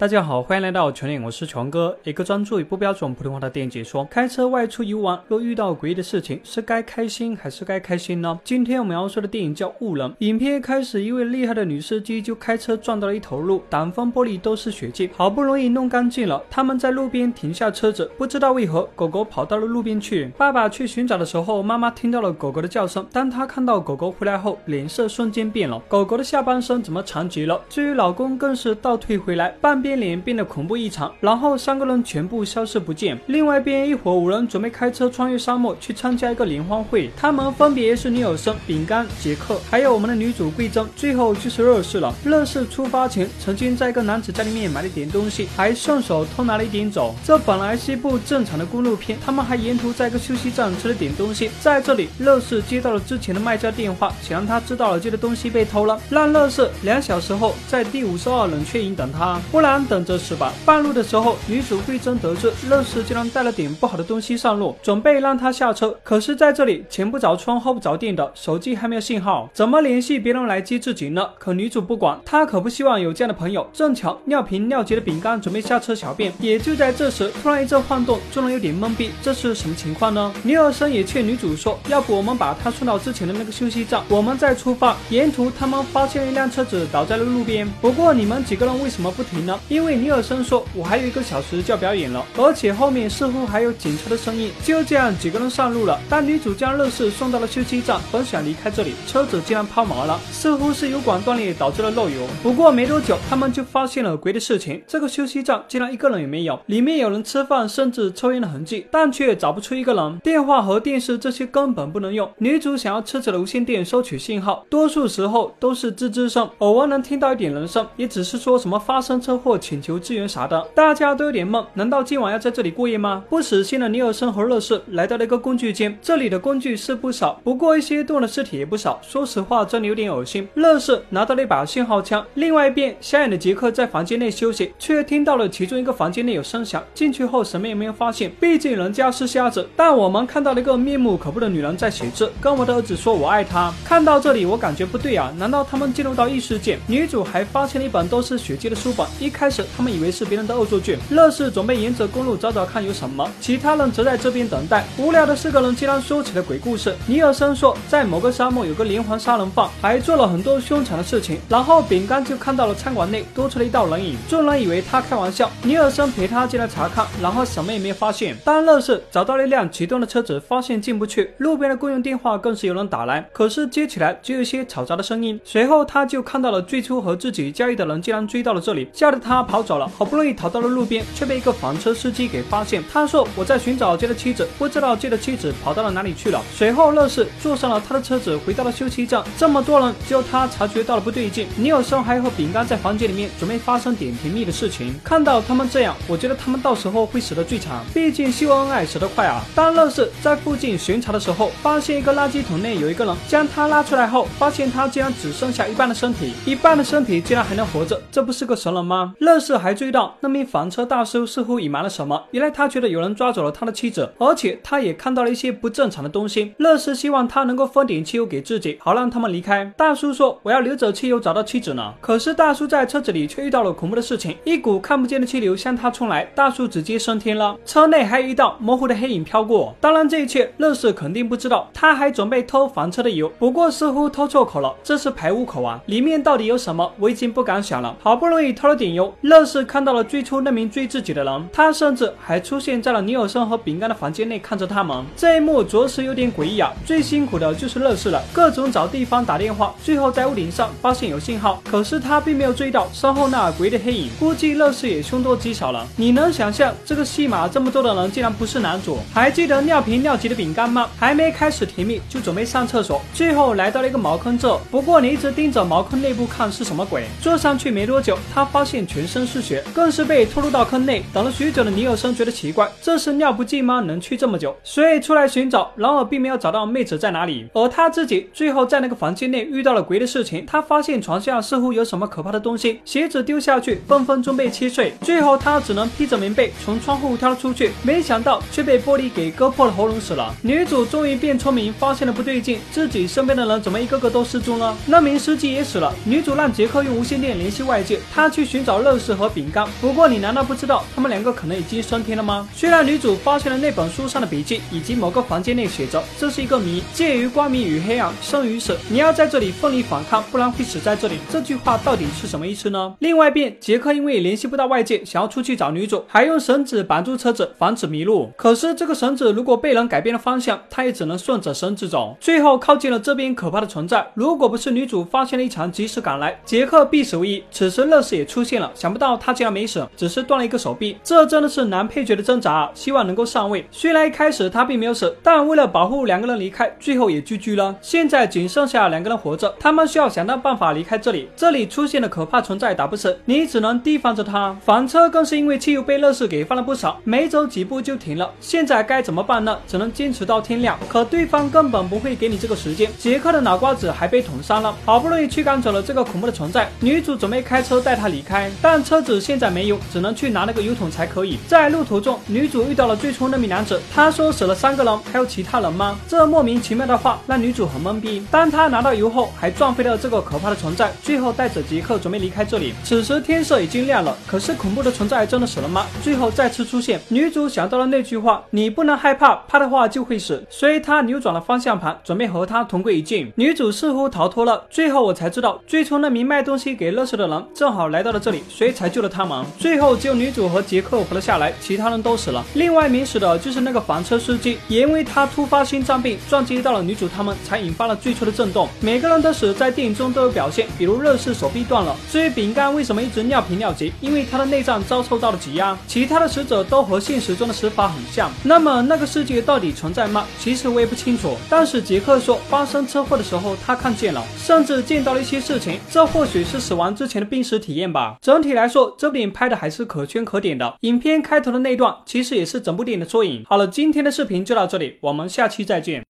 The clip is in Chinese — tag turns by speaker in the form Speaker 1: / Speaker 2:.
Speaker 1: 大家好，欢迎来到全脸，我是全哥，一个专注于不标准普通话的电影解说。开车外出游玩，若遇到诡异的事情，是该开心还是该开心呢？今天我们要说的电影叫《误人》。影片一开始，一位厉害的女司机就开车撞到了一头鹿，挡风玻璃都是血迹，好不容易弄干净了。他们在路边停下车子，不知道为何，狗狗跑到了路边去。爸爸去寻找的时候，妈妈听到了狗狗的叫声。当她看到狗狗回来后，脸色瞬间变了。狗狗的下半身怎么残疾了？至于老公，更是倒退回来，半边脸变得恐。怖异常，然后三个人全部消失不见。另外一边，一伙五人准备开车穿越沙漠去参加一个联欢会，他们分别是尼尔森、饼干、杰克，还有我们的女主桂珍，最后就是乐视了。乐视出发前曾经在一个男子家里面买了点东西，还顺手偷拿了一点走。这本来是一部正常的公路片，他们还沿途在一个休息站吃了点东西。在这里，乐视接到了之前的卖家电话，想让他知道了这个东西被偷了，让乐视两小时后在第五十二冷却营等他，不然等着吃吧。半路的时候，女主桂珍得知乐视竟然带了点不好的东西上路，准备让他下车。可是在这里，前不着村后不着店的，手机还没有信号，怎么联系别人来接自己呢？可女主不管，她可不希望有这样的朋友。正巧尿频尿急的饼干准备下车小便，也就在这时，突然一阵晃动，众人有点懵逼，这是什么情况呢？尼尔森也劝女主说，要不我们把他送到之前的那个休息站，我们再出发。沿途他们发现一辆车子倒在了路边，不过你们几个人为什么不停呢？因为尼尔森说。我还有一个小时就要表演了，而且后面似乎还有警车的声音。就这样，几个人上路了。当女主将乐视送到了休息站，本想离开这里，车子竟然抛锚了，似乎是油管断裂导致了漏油。不过没多久，他们就发现了鬼的事情：这个休息站竟然一个人也没有，里面有人吃饭甚至抽烟的痕迹，但却找不出一个人。电话和电视这些根本不能用。女主想要车子的无线电收取信号，多数时候都是吱吱声，偶尔能听到一点人声，也只是说什么发生车祸请求支援啥的。大家都有点懵，难道今晚要在这里过夜吗？不死心的尼尔森和乐视来到了一个工具间，这里的工具是不少，不过一些动物的尸体也不少。说实话，真的有点恶心。乐视拿到了一把信号枪，另外一边，瞎眼的杰克在房间内休息，却听到了其中一个房间内有声响。进去后什么也没有发现，毕竟人家是瞎子。但我们看到了一个面目可怖的女人在写字，跟我的儿子说我爱他。看到这里，我感觉不对啊，难道他们进入到异世界？女主还发现了一本都是血迹的书本，一开始他们以为是别人的恶作剧。乐视准备沿着公路找找看有什么，其他人则在这边等待。无聊的四个人竟然说起了鬼故事。尼尔森说，在某个沙漠有个连环杀人犯，还做了很多凶残的事情。然后饼干就看到了餐馆内多出了一道人影，众人以为他开玩笑。尼尔森陪他进来查看，然后什么也没有发现。当乐视找到了一辆启动的车子，发现进不去。路边的公用电话更是有人打来，可是接起来只有一些嘈杂的声音。随后他就看到了最初和自己交易的人竟然追到了这里，吓得他他跑走了。好不容易逃到了路边。却被一个房车司机给发现。他说：“我在寻找杰的妻子，不知道杰的妻子跑到了哪里去了。”随后，乐视坐上了他的车子，回到了休息站。这么多人，只有他察觉到了不对劲。尼尔森还和饼干在房间里面准备发生点甜蜜的事情。看到他们这样，我觉得他们到时候会死得最惨。毕竟秀恩爱死得快啊！当乐视在附近巡查的时候，发现一个垃圾桶内有一个人，将他拉出来后，发现他竟然只剩下一半的身体，一半的身体竟然还能活着，这不是个神人吗？乐视还注意到那名房车。大叔似乎隐瞒了什么，原来他觉得有人抓走了他的妻子，而且他也看到了一些不正常的东西。乐视希望他能够分点汽油给自己，好让他们离开。大叔说：“我要留着汽油找到妻子呢。”可是大叔在车子里却遇到了恐怖的事情，一股看不见的气流向他冲来，大叔直接升天了。车内还有一道模糊的黑影飘过。当然，这一切乐视肯定不知道。他还准备偷房车的油，不过似乎偷错口了，这是排污口啊！里面到底有什么，我已经不敢想了。好不容易偷了点油，乐视看到了最初那名。追自己的人，他甚至还出现在了尼尔森和饼干的房间内看着他们。这一幕着实有点诡异啊！最辛苦的就是乐视了，各种找地方打电话，最后在屋顶上发现有信号，可是他并没有注意到身后那诡异的黑影。估计乐视也凶多吉少了。你能想象这个戏码这么多的人竟然不是男主？还记得尿频尿急的饼干吗？还没开始甜蜜就准备上厕所，最后来到了一个茅坑这。不过你一直盯着茅坑内部看是什么鬼？坐上去没多久，他发现全全身是血，更是被拖入到。坑内等了许久的尼尔森觉得奇怪，这是尿不尽吗？能去这么久？所以出来寻找，然而并没有找到妹子在哪里。而他自己最后在那个房间内遇到了鬼的事情，他发现床下似乎有什么可怕的东西，鞋子丢下去分分钟被切碎。最后他只能披着棉被从窗户跳了出去，没想到却被玻璃给割破了喉咙死了。女主终于变聪明，发现了不对劲，自己身边的人怎么一个个都失踪了？那名司机也死了。女主让杰克用无线电联系外界，他去寻找乐。事和饼干。不过你难道不知道他们两个可能已经升天了吗？虽然女主发现了那本书上的笔记，以及某个房间内写着“这是一个谜，介于光明与黑暗，生与死，你要在这里奋力反抗，不然会死在这里”，这句话到底是什么意思呢？另外一边，杰克因为联系不到外界，想要出去找女主，还用绳子绑住车子，防止迷路。可是这个绳子如果被人改变了方向，他也只能顺着绳子走。最后靠近了这边可怕的存在。如果不是女主发现了异常，及时赶来，杰克必死无疑。此时乐视也出现了，想不到他竟然没死，只是断了一个手臂。这真的是男配角的挣扎啊！希望能够上位。虽然一开始他并没有死，但为了保护两个人离开，最后也 GG 了。现在仅剩下两个人活着，他们需要想到办法离开这里。这里出现的可怕存在打不死，你只能提防着他。房车更是因为汽油被乐视给翻了不少，没走几步就停了。现在该怎么办呢？只能坚持到天亮。可对方根本不会给你这个时间。杰克的脑瓜子还被捅伤了，好不容易驱赶走了这个恐怖的存在。女主准备开车带他离开，但车子现在没油，只能去拿那个油桶才可以。在路途中，女主遇到了最初那名男子，他说死了三个人，还有其他人吗？这莫名其妙的话让女主很懵逼。当他拿到油后，还撞飞了这个可怕的存在，最后带着杰克准备离开这里。此时天色已经亮了，可是恐怖的存在真的死了吗？最后再次出现，女主想到了那句话：你不能害怕，怕的话就会死。所以她扭转了方向盘，准备和他同归于尽。女主似乎逃脱了，最后我才知道，最初那名卖东西给乐视的人正好来到了这里，所以才救了他们。最后只有女主和杰克活了下来，其他人都死了。另外一名死的就是那个房车司机，也因为他突发心脏病撞击到了女主他们，才引发了最初的震动。每个人的死在电影中都有表现，比如乐视手臂断了。至于饼干为什么一直尿频尿急，因为他的内脏遭受到了挤压。其他的死者都和现实中的死法很像。那么那个世界到底存在吗？其实我也不清楚。但是杰克说发生车祸的时候他看见了，甚至见到了一些事情。这或许是死亡之前的濒死体验吧。总体来说，这部电影拍的还是可圈可点的。影片开头的那段其实也是整部电影的缩影。好了，今天的视频就到这里，我们下期再见。